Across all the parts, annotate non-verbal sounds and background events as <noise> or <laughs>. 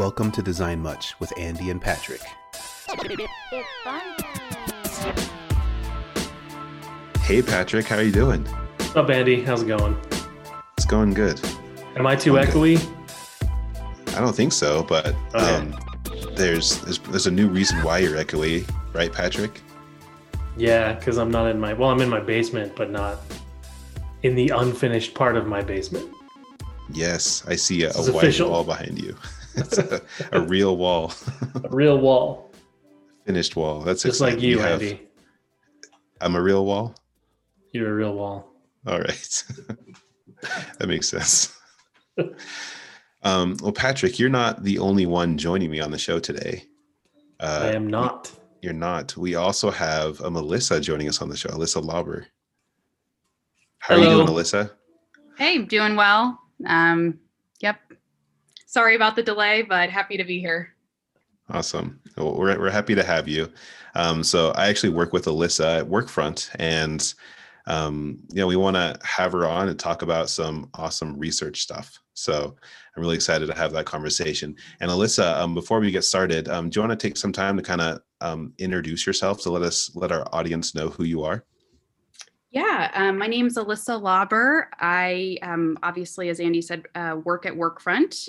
Welcome to Design Much with Andy and Patrick. Hey Patrick, how are you doing? What's up, Andy? How's it going? It's going good. Am I too I'm good. echoey? I don't think so, but Okay. um, there's, there's there's a new reason why you're echoey, right, Patrick? Yeah, because I'm not in my well, I'm in my basement, but not in the unfinished part of my basement. Yes, I see a, a white official. wall behind you. <laughs> it's a, a real wall, A real wall, finished wall. That's just like exciting. you, have- Andy. I'm a real wall. You're a real wall. All right, <laughs> that makes sense. Um, well, Patrick, you're not the only one joining me on the show today. Uh, I am not. You're not. We also have Alyssa joining us on the show, Alyssa Lauber. How are you doing, Alyssa? Hey, doing well. Um, yep. Sorry about the delay, but happy to be here. Awesome. Well, we're, we're happy to have you. Um, so I actually work with Alyssa at Workfront, and um, you know we want to have her on and talk about some awesome research stuff. So I'm really excited to have that conversation. And Alyssa, um, before we get started, um, do you want to take some time to kind of um, introduce yourself to let us let our audience know who you are? Yeah, um, my name is Alyssa Lauber. I um, obviously, as Andy said, uh, work at Workfront.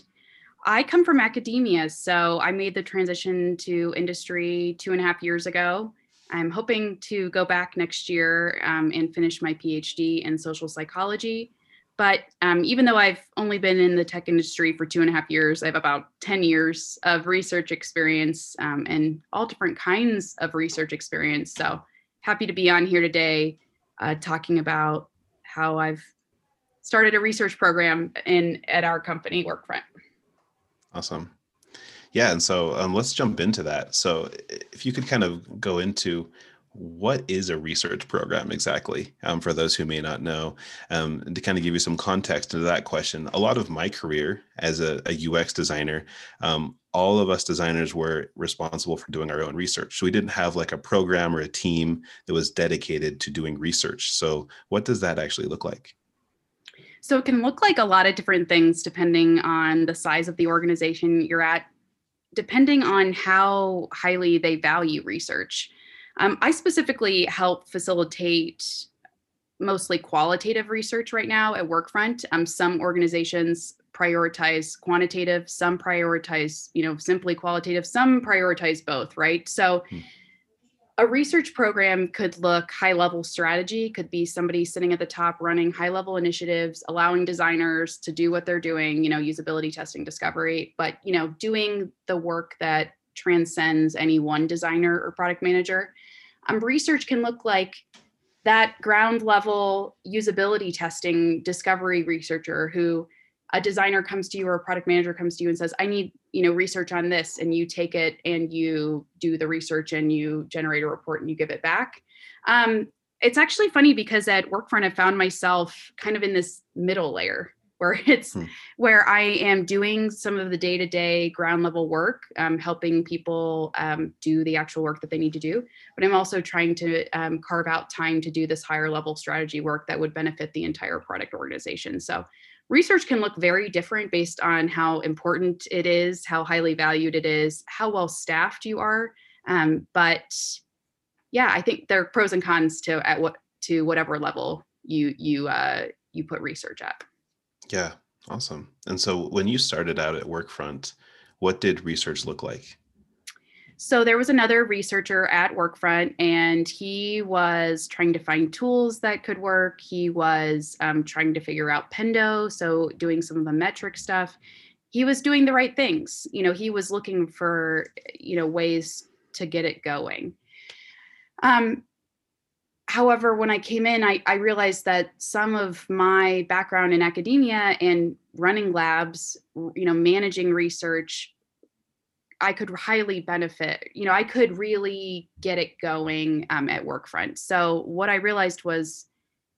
I come from academia, so I made the transition to industry two and a half years ago. I'm hoping to go back next year um, and finish my PhD in social psychology. But um, even though I've only been in the tech industry for two and a half years, I have about 10 years of research experience um, and all different kinds of research experience. So happy to be on here today uh, talking about how I've started a research program in at our company, Workfront. Awesome. Yeah, and so um, let's jump into that. So, if you could kind of go into what is a research program exactly, um, for those who may not know, um, and to kind of give you some context into that question. A lot of my career as a, a UX designer, um, all of us designers were responsible for doing our own research. So we didn't have like a program or a team that was dedicated to doing research. So, what does that actually look like? So it can look like a lot of different things depending on the size of the organization you're at, depending on how highly they value research. Um, I specifically help facilitate mostly qualitative research right now at Workfront. Um, some organizations prioritize quantitative, some prioritize, you know, simply qualitative, some prioritize both, right? So Hmm. A research program could look high level strategy, could be somebody sitting at the top running high level initiatives, allowing designers to do what they're doing, you know, usability testing, discovery, but, you know, doing the work that transcends any one designer or product manager. Um, research can look like that ground level usability testing discovery researcher who a designer comes to you or a product manager comes to you and says i need you know research on this and you take it and you do the research and you generate a report and you give it back um, it's actually funny because at workfront i found myself kind of in this middle layer where <laughs> it's Hmm. where i am doing some of the day-to-day ground level work um, helping people um, do the actual work that they need to do but i'm also trying to um, carve out time to do this higher level strategy work that would benefit the entire product organization so research can look very different based on how important it is, how highly valued it is, how well staffed you are. Um, but yeah, I think there are pros and cons to at what to whatever level you you uh, you put research at. Yeah, awesome. And so, when you started out at Workfront, what did research look like? So there was another researcher at Workfront, and he was trying to find tools that could work. He was um, trying to figure out Pendo, so doing some of the metric stuff. He was doing the right things. You know, he was looking for you know ways to get it going. Um, however, when I came in, I, I realized that some of my background in academia and running labs, you know, managing research I could highly benefit. You know, I could really get it going um, at Workfront. So what I realized was,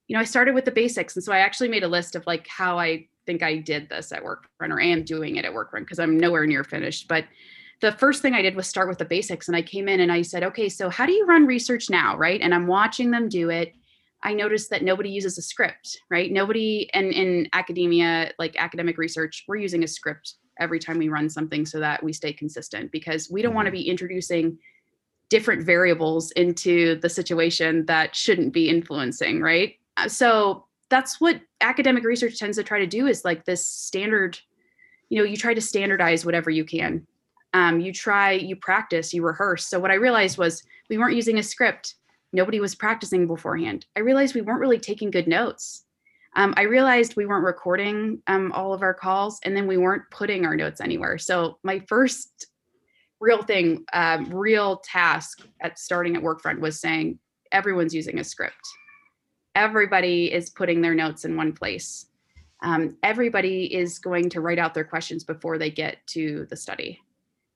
you know, I started with the basics, and so I actually made a list of like how I think I did this at Workfront, or am doing it at Workfront, because I'm nowhere near finished. But the first thing I did was start with the basics, and I came in and I said, okay, so how do you run research now, right? And I'm watching them do it. I noticed that nobody uses a script, right? Nobody, and in academia, like academic research, we're using a script every time we run something so that we stay consistent because we don't want to Mhm. be introducing different variables into the situation that shouldn't be influencing, right? Uh, So that's what academic research tends to try to do is like this standard, you know, you try to standardize whatever you can. Um, you try, you practice, you rehearse. So what I realized was we weren't using a script. Nobody was practicing beforehand. I realized we weren't really taking good notes. Um, I realized we weren't recording um, all of our calls and then we weren't putting our notes anywhere. So my first real thing, um, real task at starting at Workfront was saying everyone's using a script. Everybody is putting their notes in one place. Um, everybody is going to write out their questions before they get to the study.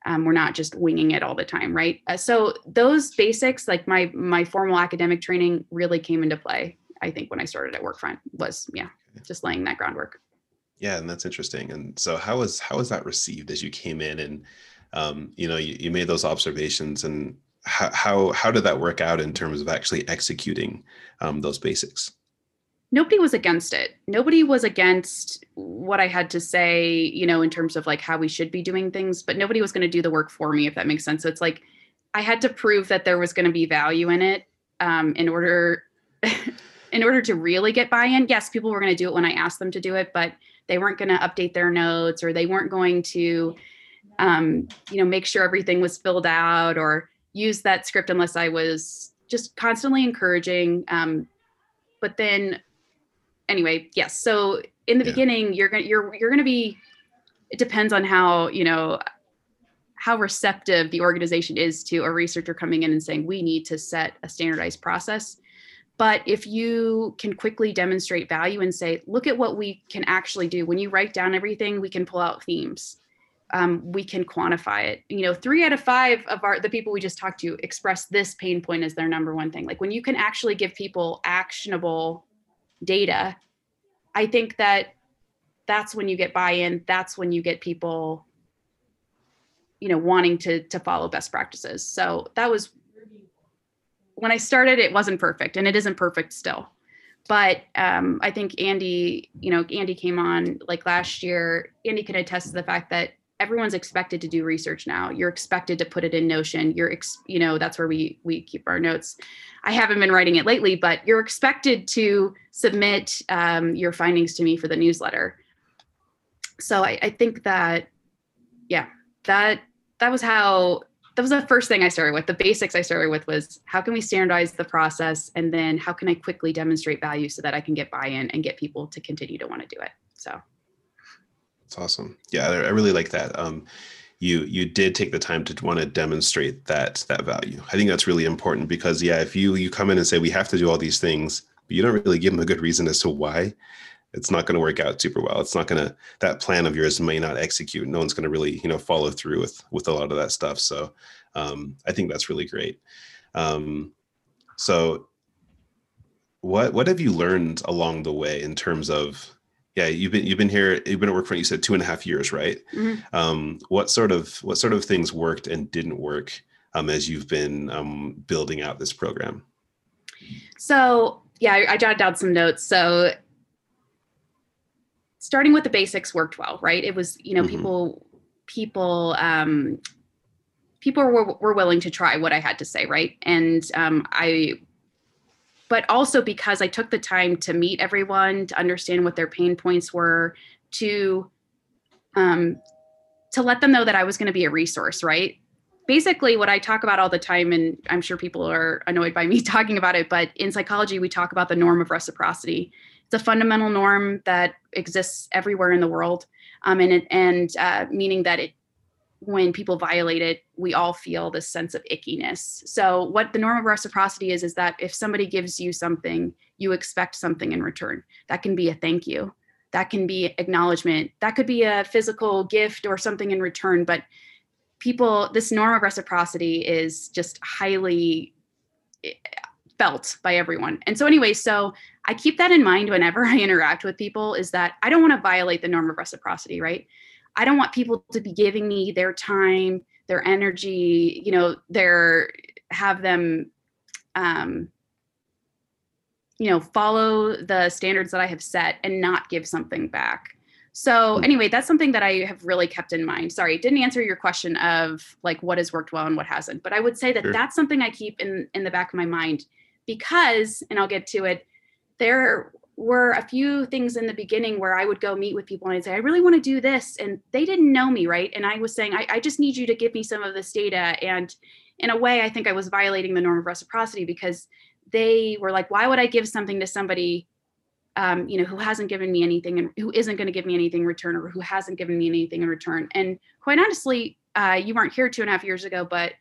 Um, we're not just winging it all the time, right? Uh, so those basics, like my my formal academic training, really came into play. I think when I started at Workfront was yeah, just laying that groundwork. Yeah, and that's interesting. And so, how was how was that received as you came in and um, you know you, you made those observations and how, how how did that work out in terms of actually executing um, those basics? nobody was against it. Nobody was against what I had to say, you know, in terms of like how we should be doing things, but nobody was going to do the work for me, if that makes sense. So it's like I had to prove that there was going to be value in it um, in order. <laughs> in order to really get buy-in yes people were going to do it when i asked them to do it but they weren't going to update their notes or they weren't going to um, you know make sure everything was filled out or use that script unless i was just constantly encouraging um, but then anyway yes so in the Yeah. beginning you're going to you're you're going to be it depends on how you know how receptive the organization is to a researcher coming in and saying we need to set a standardized process but if you can quickly demonstrate value and say look at what we can actually do when you write down everything we can pull out themes. Um, we can quantify it. You know three out of five of our the people we just talked to express this pain point as their number one thing. Like when you can actually give people actionable data i think that that's when you get buy-in that's when you get people you know wanting to to follow best practices. So that was when i started it wasn't perfect and it isn't perfect still. But um, i think andy you know andy came on like last year. Andy can attest to the fact that everyone's expected to do research now. You're expected to put it in notion. You're ex- you know that's where we we keep our notes. I haven't been writing it lately but you're expected to submit um, your findings to me for the newsletter. So I, I think that yeah that that was how that was the first thing i started with the basics i started with was how can we standardize the process and then how can i quickly demonstrate value so that i can get buy-in and get people to continue to want to do it so It's awesome. Yeah, I I really like that. Um, you you did take the time to want to demonstrate that that value. I think that's really important because yeah, if you you come in and say we have to do all these things, but you don't really give them a good reason as to why, it's not going to work out super well. It's not going to that plan of yours may not execute. No one's going to really you know follow through with with a lot of that stuff. So um, I think that's really great. Um, so what what have you learned along the way in terms of yeah you've been you've been here you've been at workfront you said two and a half years right Mhm. um, what sort of what sort of things worked and didn't work um, as you've been um, building out this program So yeah, I, I jotted down some notes. So starting with the basics worked well, right? It was, you know, Mhm. people, people, um, people were, were willing to try what I had to say, right? And um, I, but also because I took the time to meet everyone, to understand what their pain points were, to, um, to let them know that I was going to be a resource, right? basically what I talk about all the time, and I'm sure people are annoyed by me <laughs> talking about it, but in psychology, we talk about the norm of reciprocity. It's a fundamental norm that exists everywhere in the world, um, and it, and uh, meaning that it when people violate it, we all feel this sense of ickiness. So what the norm of reciprocity is is that if somebody gives you something, you expect something in return. That can be a thank you. That can be acknowledgement. That could be a physical gift or something in return, but people this norm of reciprocity is just highly eh, felt by everyone and so anyway so i keep that in mind whenever <laughs> i interact with people is that i don't want to violate the norm of reciprocity right i don't want people to be giving me their time their energy you know their have them um you know follow the standards that i have set and not give something back So Hmm. anyway, that's something that I have really kept in mind. Sorry, didn't answer your question of like what has worked well and what hasn't, but I would say that Sure. that's something I keep in in the back of my mind because, and I'll get to it. There were a few things in the beginning where I would go meet with people and I'd say, I really want to do this, and they didn't know me, right? And I was saying, I, I just need you to give me some of this data, and in a way, I think I was violating the norm of reciprocity because they were like, why would I give something to somebody? um, you know, who hasn't given me anything and who isn't going to give me anything in return or who hasn't given me anything in return. And quite honestly, uh, you weren't here two and a half years ago, but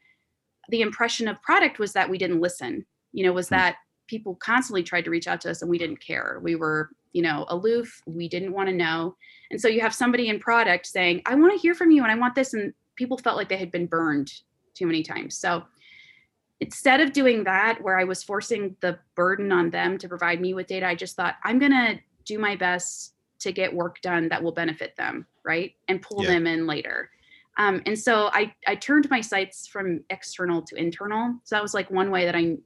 the impression of product was that we didn't listen, you know, was Hmm. that people constantly tried to reach out to us and we didn't care. We were, you know, aloof. We didn't want to know. And so you have somebody in product saying, I want to hear from you and I want this. And people felt like they had been burned too many times. So instead of doing that where i was forcing the burden on them to provide me with data i just thought i'm going to do my best to get work done that will benefit them right and pull Yeah. them in later um, and so I, I turned my sights from external to internal so that was like one way that i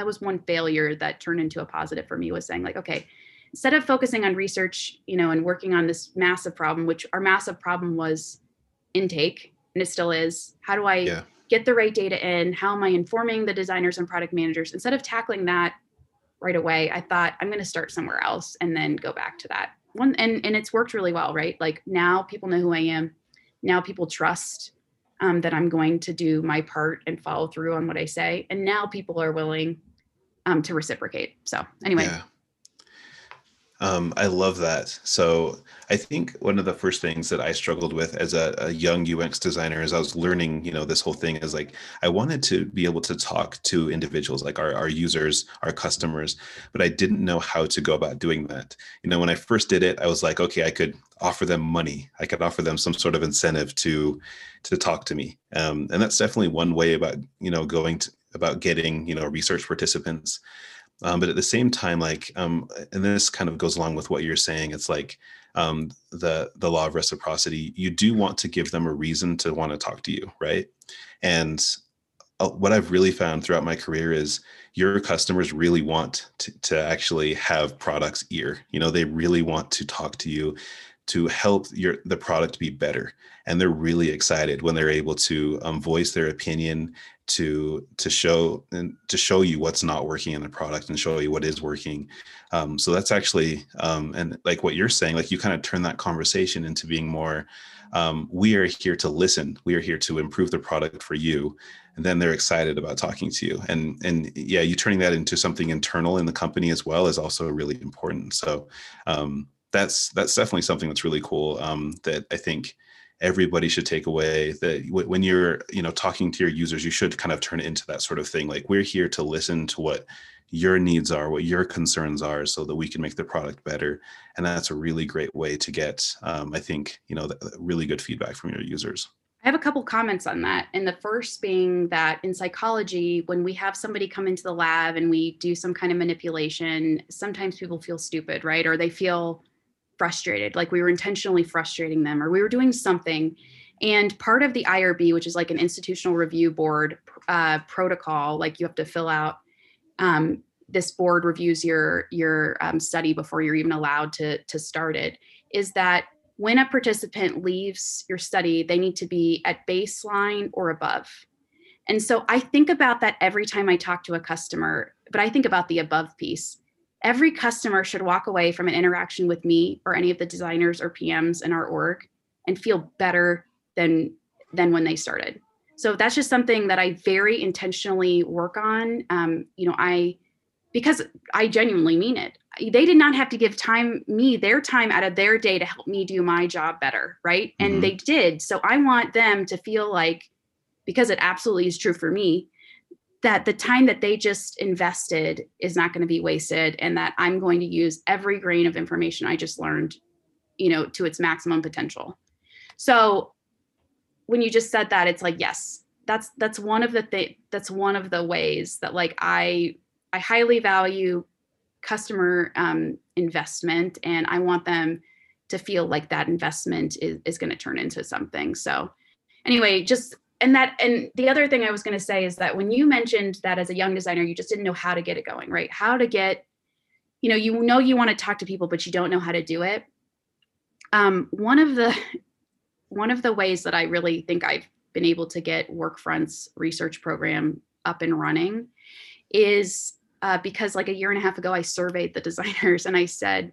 that was one failure that turned into a positive for me was saying like okay instead of focusing on research you know and working on this massive problem which our massive problem was intake and it still is how do i Yeah. get the right data in? How am i informing the designers and product managers? Instead of tackling that right away i thought i'm going to start somewhere else and then go back to that. One and and it's worked really well right? Like now people know who i am. Now people trust um, that i'm going to do my part and follow through on what i say. And now people are willing um, to reciprocate so anyway Yeah. Um, I love that. So I think one of the first things that I struggled with as a, a young UX designer as I was learning, you know, this whole thing is like I wanted to be able to talk to individuals like our, our users, our customers, but I didn't know how to go about doing that. You know, when I first did it, I was like, okay, I could offer them money. I could offer them some sort of incentive to to talk to me. Um, and that's definitely one way about, you know, going to about getting, you know, research participants um, but at the same time like um, and this kind of goes along with what you're saying it's like um, the the law of reciprocity you do want to give them a reason to want to talk to you right? And uh, what i've really found throughout my career is your customers really want to, to actually have products ear you know they really want to talk to you to help your the product be better. And they're really excited when they're able to um, voice their opinion to to show and to show you what's not working in the product and show you what is working. Um, so that's actually um, and like what you're saying like you kind of turn that conversation into being more um, we are here to listen. We are here to improve the product for you and then they're excited about talking to you. And and yeah you turning that into something internal in the company as well is also really important. So um, that's that's definitely something that's really cool um, that i think everybody should take away that when you're you know talking to your users you should kind of turn it into that sort of thing like we're here to listen to what your needs are what your concerns are so that we can make the product better and that's a really great way to get um, i think you know really good feedback from your users I have a couple comments on that. And the first being that in psychology, when we have somebody come into the lab and we do some kind of manipulation, sometimes people feel stupid, right? Or they feel frustrated, like we were intentionally frustrating them or we were doing something. And part of the IRB, which is like an institutional review board uh, protocol, like you have to fill out. Um, this board reviews your your um, study before you're even allowed to to start it. Is that when a participant leaves your study, they need to be at baseline or above. And so I think about that every time I talk to a customer, but I think about the above piece. Every customer should walk away from an interaction with me or any of the designers or PMs in our org and feel better than than when they started. So that's just something that I very intentionally work on. Um, you know, I because I genuinely mean it. They did not have to give time me their time out of their day to help me do my job better, right? And Mhm. they did. So I want them to feel like because it absolutely is true for me that the time that they just invested is not going to be wasted and that I'm going to use every grain of information I just learned, you know, to its maximum potential. So when you just said that it's like yes, that's that's one of the th- that's one of the ways that like I I highly value customer um, investment and I want them to feel like that investment is, is going to turn into something. So anyway, just and that and the other thing I was going to say is that when you mentioned that as a young designer, you just didn't know how to get it going, right? How to get, you know, you know you want to talk to people, but you don't know how to do it. Um, one of the <laughs> one of the ways that I really think I've been able to get Workfront's research program up and running is uh, because like a year and a half ago, I surveyed the <laughs> designers and I said,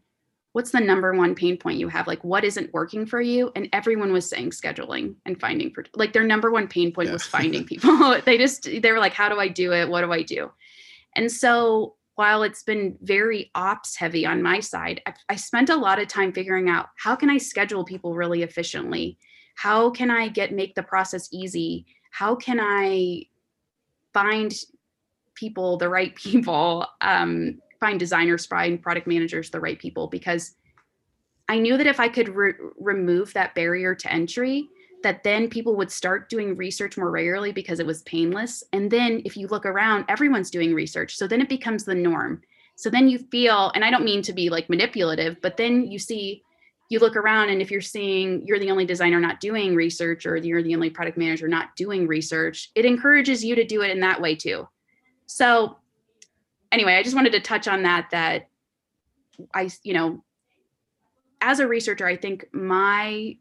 what's the number one pain point you have? Like, what isn't working for you? And everyone was saying scheduling and finding for like their number one pain point Yeah. was finding <laughs> people. <laughs> they just, they were like, how do I do it? What do I do? And so while it's been very ops heavy on my side, I, I spent a lot of time figuring out how can I schedule people really efficiently? How can I get make the process easy? How can I find people, the right <laughs> people, um, find designers, find product managers, the right people, because I knew that if I could re- remove that barrier to entry, that then people would start doing research more regularly because it was painless. And then if you look around, everyone's doing research. So then it becomes the norm. So then you feel, and I don't mean to be like manipulative, but then you see, you look around, and if you're seeing you're the only designer not doing research or you're the only product manager not doing research, it encourages you to do it in that way too. So anyway, I just wanted to touch on that, that I, you know, as a researcher, I think my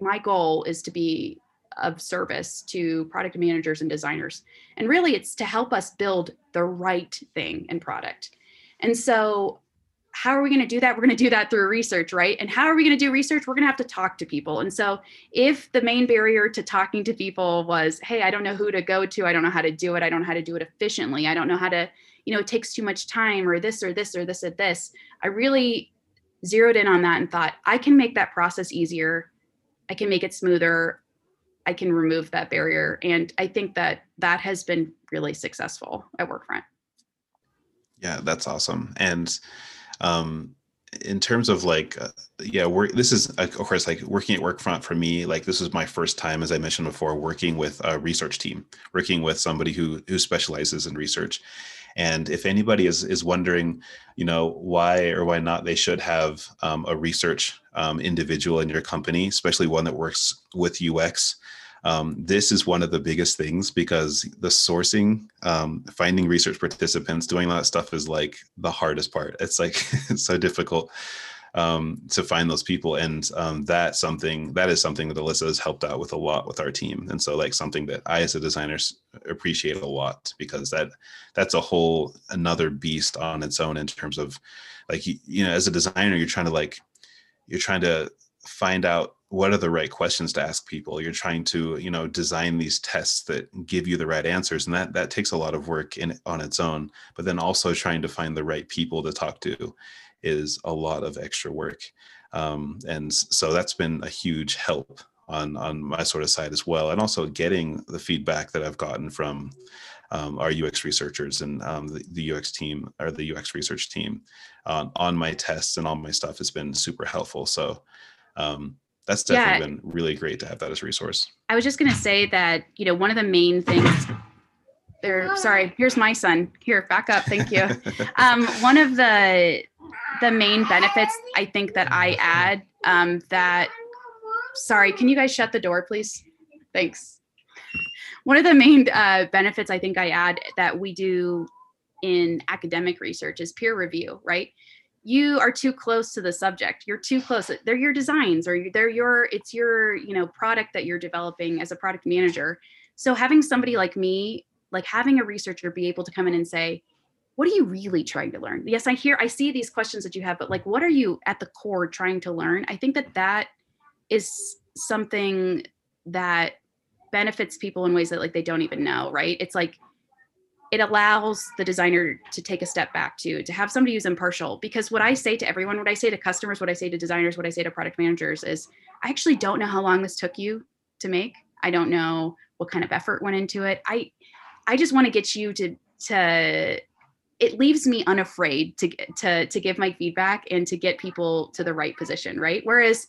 my goal is to be of service to product managers and designers. And really it's to help us build the right thing and product. And so how are we going to do that? We're going to do that through research, right? And how are we going to do research? We're going to have to talk to people. And so if the main barrier to talking to people was, hey, I don't know who to go to, I don't know how to do it, I don't know how to do it efficiently, I don't know how to, you know, it takes too much time or this or this or this or this. I really zeroed in on that and thought, I can make that process easier. I can make it smoother. I can remove that barrier. And I think that that has been really successful at Workfront. Yeah, that's awesome. And um, in terms of like, uh, yeah, work. This is of course like working at Workfront for me. Like this was my first time, as I mentioned before, working with a research team, working with somebody who who specializes in research. And if anybody is is wondering, you know, why or why not they should have um, a research um, individual in your company, especially one that works with UX, um, this is one of the biggest things because the sourcing, um, finding research participants, doing that stuff is like the hardest part. It's like it's <laughs> so difficult um, to find those people, and um, that's something that is something that Alyssa has helped out with a lot with our team, and so like something that I as a designer appreciate a lot because that that's a whole another beast on its own in terms of like you, you know as a designer you're trying to like you're trying to find out what are the right questions to ask people? You're trying to you know design these tests that give you the right answers and that that takes a lot of work in on its own but then also trying to find the right people to talk to is a lot of extra work um, and so that's been a huge help on on my sort of side as well and also getting the feedback that i've gotten from um, our ux researchers and um, the, the ux team or the ux research team on, my tests and all my stuff has been super helpful so um, that's definitely Yeah. been really great to have that as a resource I was just going to say that, you know, one of the main things there, sorry, here's my son. Here, back up. Thank you. <laughs> um, one of the the main benefits I think that I add um, that sorry, can you guys shut the door, please? Thanks. One of the main uh, benefits I think I add that we do in academic research is peer review, right? You are too close to the subject. You're too close. They're your designs or they're your, it's your, you know, product that you're developing as a product manager. So having somebody like me, like having a researcher be able to come in and say, what are you really trying to learn? Yes, I hear, I see these questions that you have, but like, what are you at the core trying to learn? I think that that is something that benefits people in ways that like they don't even know, right? It's like it allows the designer to take a step back to to have somebody who's impartial because what I say to everyone, what I say to customers, what I say to designers, what I say to product managers is I actually don't know how long this took you to make. I don't know what kind of effort went into it. I I just want to get you to to it leaves me unafraid to to to give my feedback and to get people to the right position, right? Whereas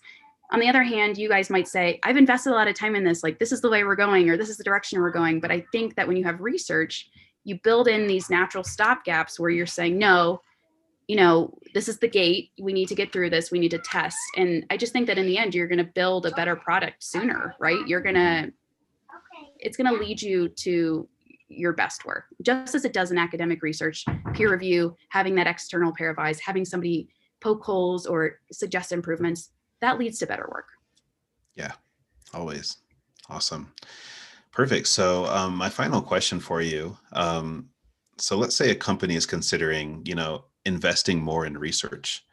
on the other hand, you guys might say, I've invested a lot of time in this, like this is the way we're going, or this is the direction we're going. But I think that when you have research, you build in these natural stop gaps where you're saying, no, you know, this is the gate. We need to get through this. We need to test. And I just think that in the end, you're going to build a better product sooner, right? You're going to, it's going to lead you to your best work, just as it does in academic research, peer review, having that external pair of eyes, having somebody poke holes or suggest improvements, that leads to better work. Yeah, always. Awesome. Perfect. So um, my final question for you. Um, so let's say a company is considering, you know, investing more in research.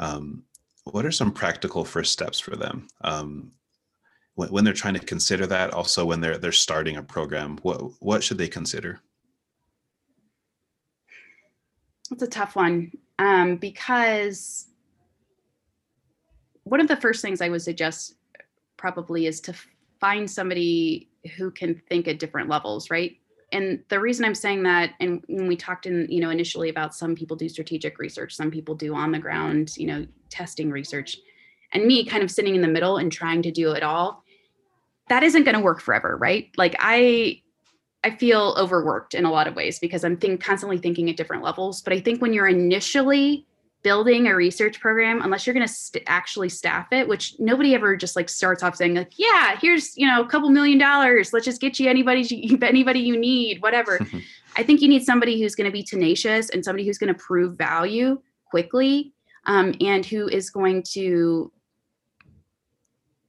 Um, what are some practical first steps for them um, when, when they're trying to consider that? Also, when they're they're starting a program, what what should they consider? That's a tough one um, because one of the first things I would suggest probably is to find somebody who can think at different levels, right? And the reason I'm saying that, and when we talked in, you know, initially about some people do strategic research, some people do on the ground, you know, testing research, and me kind of sitting in the middle and trying to do it all, that isn't going to work forever, right? Like I, I feel overworked in a lot of ways because I'm think, constantly thinking at different levels. But I think when you're initially building a research program unless you're going to st- actually staff it which nobody ever just like starts off saying like yeah here's you know a couple million dollars. Let's just get you anybody <laughs> anybody you need whatever. <laughs> I think you need somebody who's going to be tenacious and somebody who's going to prove value quickly um, and who is going to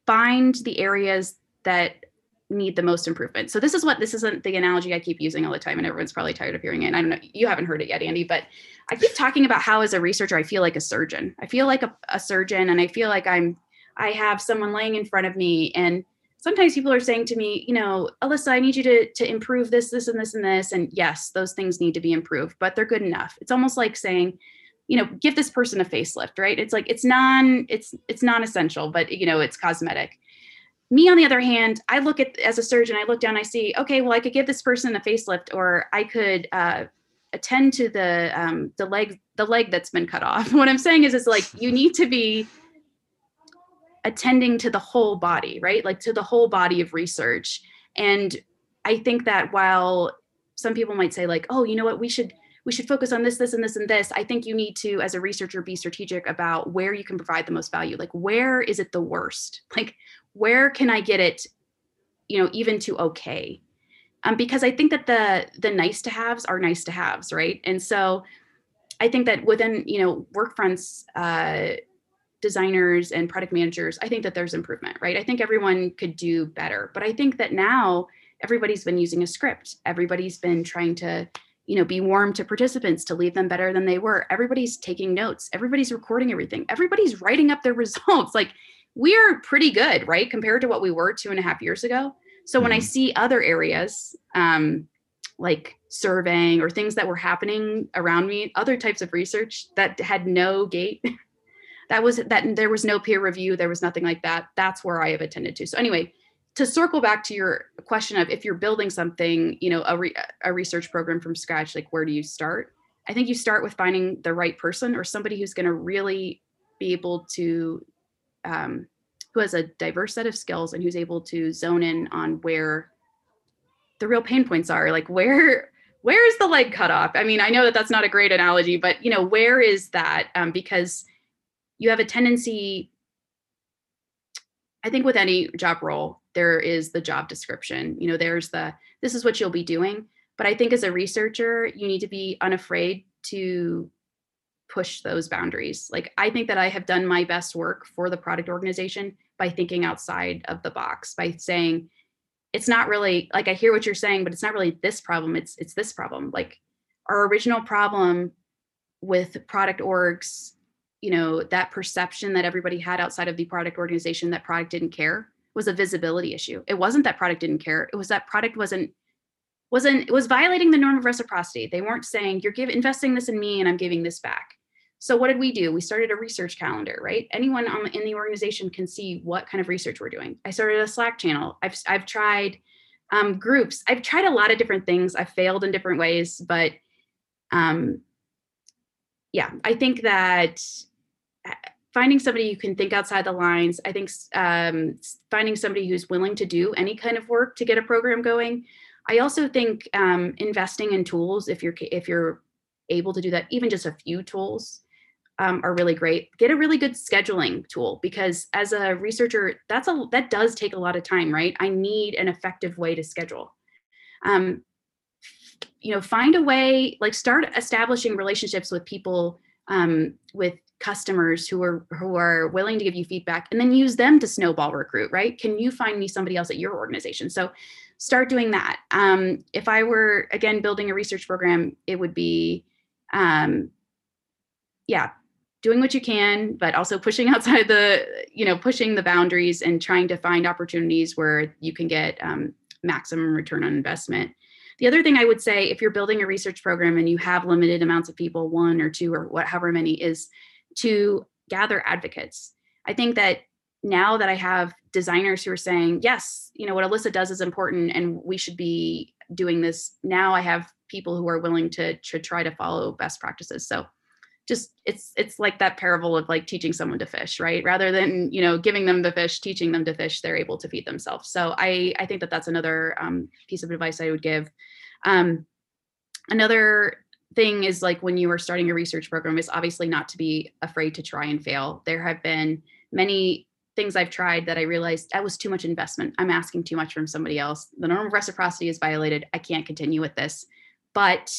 find the areas that need the most improvement. So this is what this isn't the analogy I keep using all the time, and everyone's probably tired of hearing it. And I don't know, you haven't heard it yet, Andy, but I keep talking about how as a researcher, I feel like a surgeon. I feel like a, a surgeon, and I feel like I'm I have someone laying in front of me. And sometimes people are saying to me, you know, Alyssa, I need you to to improve this, this, and this, and this. And yes, those things need to be improved, but they're good enough. It's almost like saying, you know, give this person a facelift, right? It's like it's non, it's it's non-essential, but you know, it's cosmetic me on the other hand i look at as a surgeon i look down i see okay well i could give this person a facelift or i could uh, attend to the um, the leg the leg that's been cut off. <laughs> What i'm saying is it's like you need to be attending to the whole body right? Like to the whole body of research. And i think that while some people might say like oh you know what? We should we should focus on this this and this and this. I think you need to as a researcher be strategic about where you can provide the most value. Like where is it the worst? <laughs> Like where can I get it, you know, even to okay? Um, because I think that the the nice to haves are nice to haves, right? And so I think that within you know Workfront's uh, designers and product managers, I think that there's improvement, right? I think everyone could do better, but I think that now everybody's been using a script. Everybody's been trying to you know be warm to participants to leave them better than they were everybody's taking notes everybody's recording everything everybody's writing up their <laughs> results like we're pretty good, right? Compared to what we were two and a half years ago. So when I mm-hmm. see other areas, um, like surveying or things that were happening around me, other types of research that had no gate, <laughs> that was that there was no peer review, there was nothing like that. That's where I have attended to. So anyway, to circle back to your question of if you're building something, you know, a, re- a research program from scratch, like where do you start? I think you start with finding the right person or somebody who's going to really be able to um, who has a diverse set of skills and who's able to zone in on where the real pain points are. Like where where is the leg cut off i mean i know that that's not a great analogy but you know where is that? Um, because you have a tendency i think with any job role there is the job description. You know there's the this is what you'll be doing. But i think as a researcher you need to be unafraid to push those boundaries. Like I think that I have done my best work for the product organization by thinking outside of the box, by saying it's not really like I hear what you're saying, but it's not really this problem. It's it's this problem. Like our original problem with product orgs, you know, that perception that everybody had outside of the product organization that product didn't care was a visibility issue. It wasn't that product didn't care. It was that product wasn't wasn't it was violating the norm of reciprocity. They weren't saying you're giving investing this in me and I'm giving this back. So what did we do? We started a research calendar, right? Anyone on, in the organization can see what kind of research we're doing. I started a Slack channel. I've I've tried um, groups. I've tried a lot of different things. I've failed in different ways, but um, yeah, I think that uh, finding somebody who can think outside the lines. I think um, finding somebody who's willing to do any kind of work to get a program going. I also think um, investing in tools if you're if you're able to do that, even just a few tools um, are really great. Get a really good scheduling tool because as a researcher, that's a that does take a lot of time, right? I need an effective way to schedule. Um, you know, find a way, like start establishing relationships with people um, with customers who are who are willing to give you feedback and then use them to snowball recruit right can you find me somebody else at your organization so start doing that um, if i were again building a research program it would be um, yeah doing what you can but also pushing <laughs> outside the you know pushing the boundaries and trying to find opportunities where you can get um, maximum return on investment. The other thing i would say if you're building a research program and you have limited amounts of people one or two or whatever many is to gather advocates. I think that now that i have designers who are saying yes you know what alyssa does is important and we should be doing this now i have people who are willing to, to try to follow best practices. So just it's it's like that parable of like teaching someone to fish right? Rather than you know giving them the fish teaching them to fish they're able to feed themselves. So i i think that that's another um, piece of advice i would give. Um, another thing is like when you are starting a research program is obviously not to be afraid to try and fail. There have been many things i've tried that i realized that was too much investment. I'm asking too much from somebody else. The norm of reciprocity is violated. I can't continue with this. But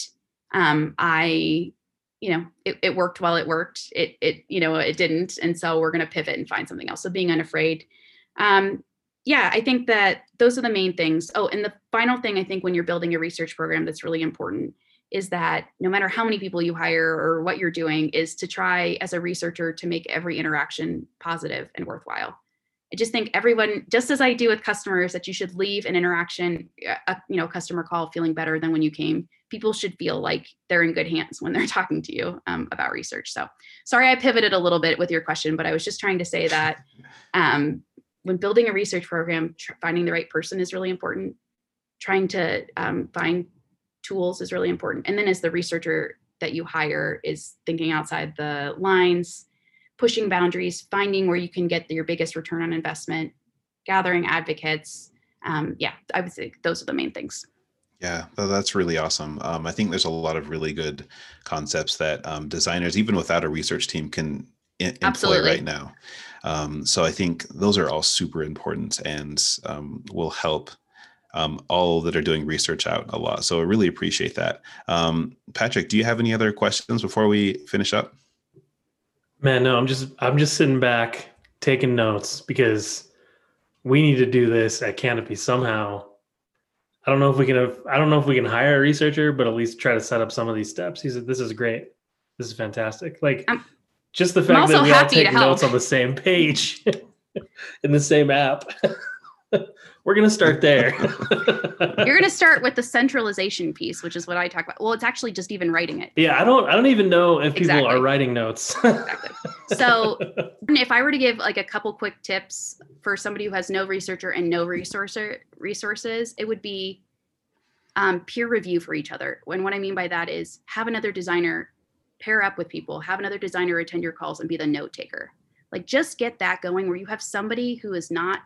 um, i you know it, it worked while it worked. It it you know it didn't and so we're going to pivot and find something else. So being unafraid. Um yeah i think that those are the main things. Oh and the final thing i think when you're building a research program that's really important is that no matter how many people you hire or what you're doing is to try as a researcher to make every interaction positive and worthwhile i just think everyone just as i do with customers that you should leave an interaction a you know customer call feeling better than when you came. People should feel like they're in good hands when they're <laughs> talking to you um, about research. So sorry i pivoted a little bit with your question but i was just trying to say that <laughs> um, when building a research program tr- finding the right person is really important. Trying to um, find tools is really important. And then as the researcher that you hire is thinking outside the lines pushing boundaries finding where you can get your biggest return on investment gathering advocates um, yeah i would say those are the main things yeah, that's really awesome. Um, I think there's a lot of really good concepts that um, designers, even without a research team, can in- employ right now. Um, so I think those are all super important and um, will help um, all that are doing research out a lot. So I really appreciate that. Um, Patrick, do you have any other questions before we finish up? Man, no, I'm just I'm just sitting back taking notes because we need to do this at Canopy somehow. I don't know if we can have, I don't know if we can hire a researcher, but at least try to set up some of these steps. He said, "This is great. This is fantastic." Like I'm- just the fact that we all take notes on the same page <laughs> in the same app. <laughs> <laughs> We're gonna start there. <laughs> you're going to start with the centralization piece which is what i talk about well it's actually just even writing it yeah, I don't I don't even know if people Exactly. are writing notes. exactly <laughs> so if i were to give like a couple quick tips for somebody who has no researcher and no resourcer resources it would be um, peer review for each other and what i mean by that is have another designer pair up with people have another designer attend your calls and be the note taker like just get that going where you have somebody who is not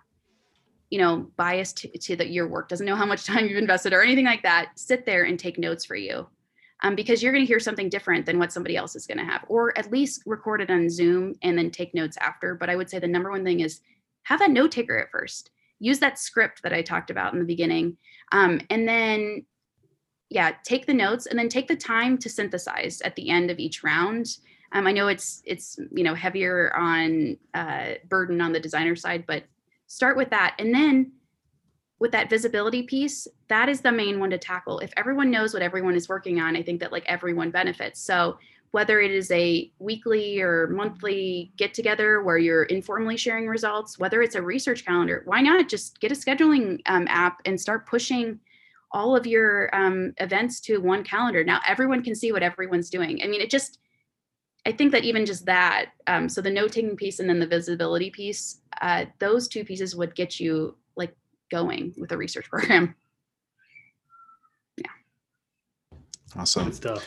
you know biased to, to your work doesn't know how much <laughs> time you've invested or anything like that sit there and take notes for you um, because you're going to hear something different than what somebody else is going to have, or at least record it on Zoom and then take notes after. But I would say the number one thing is have a note taker at first. Use that script that I talked about in the beginning, um, and then yeah, take the notes and then take the time to synthesize at the end of each round. Um, I know it's it's you know heavier on uh, burden on the designer side, but start with that, and then with that visibility piece, that is the main one to tackle. If everyone knows what everyone is working on, I think that like everyone benefits. So whether it is a weekly or monthly get together where you're informally sharing results, whether it's a research calendar, why not just get a scheduling um, app and start pushing all of your um, events to one calendar? Now everyone can see what everyone's doing. I mean, it just, I think that even just that, um, so the note taking piece and then the visibility piece, uh, those two pieces would get you like going with a research <laughs> program. Yeah. Awesome. Good stuff.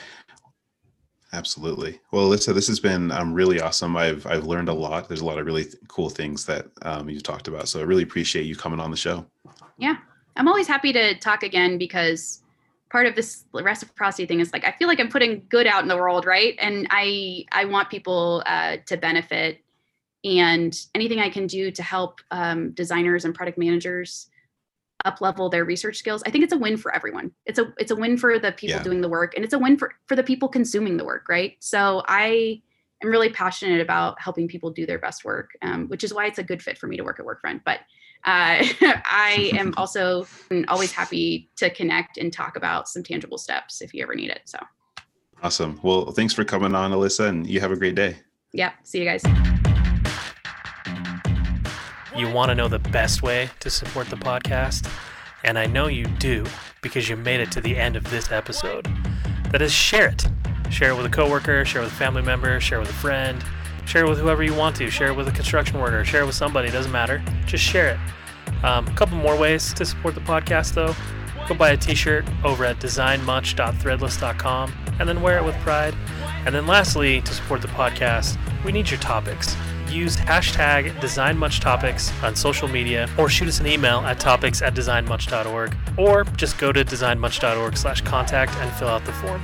Absolutely. Well, Alyssa, this has been um, really awesome. I've I've learned a lot. There's a lot of really th- cool things that um, you've talked about. So I really appreciate you coming on the show. Yeah, I'm always happy to talk again because part of this reciprocity thing is like I feel like I'm putting good out in the world, right? And I I want people uh, to benefit, and anything I can do to help um, designers and product managers up level their research skills, I think it's a win for everyone. It's a it's a win for the people Yeah. doing the work, and it's a win for for the people consuming the work, right? So I am really passionate about helping people do their best work, um, which is why it's a good fit for me to work at Workfront. But uh, <laughs> I am <laughs> also always happy to connect and talk about some tangible steps if you ever need it. So awesome. Well, thanks for coming on, Alyssa, and you have a great day. Yep. See you guys. You want to know the best way to support the podcast? And I know you do because you made it to the end of this episode. That is, share it. Share it with a coworker, share it with a family member, share it with a friend, share it with whoever you want to. Share it with a construction worker, share it with somebody, doesn't matter. Just share it. Um, a couple more ways to support the podcast, though. Go buy a t shirt over at designmuch.threadless.com and then wear it with pride. And then, lastly, to support the podcast, we need your topics use hashtag DesignMuchTopics on social media or shoot us an email at topics at designmuch.org or just go to designmuch.org slash contact and fill out the form.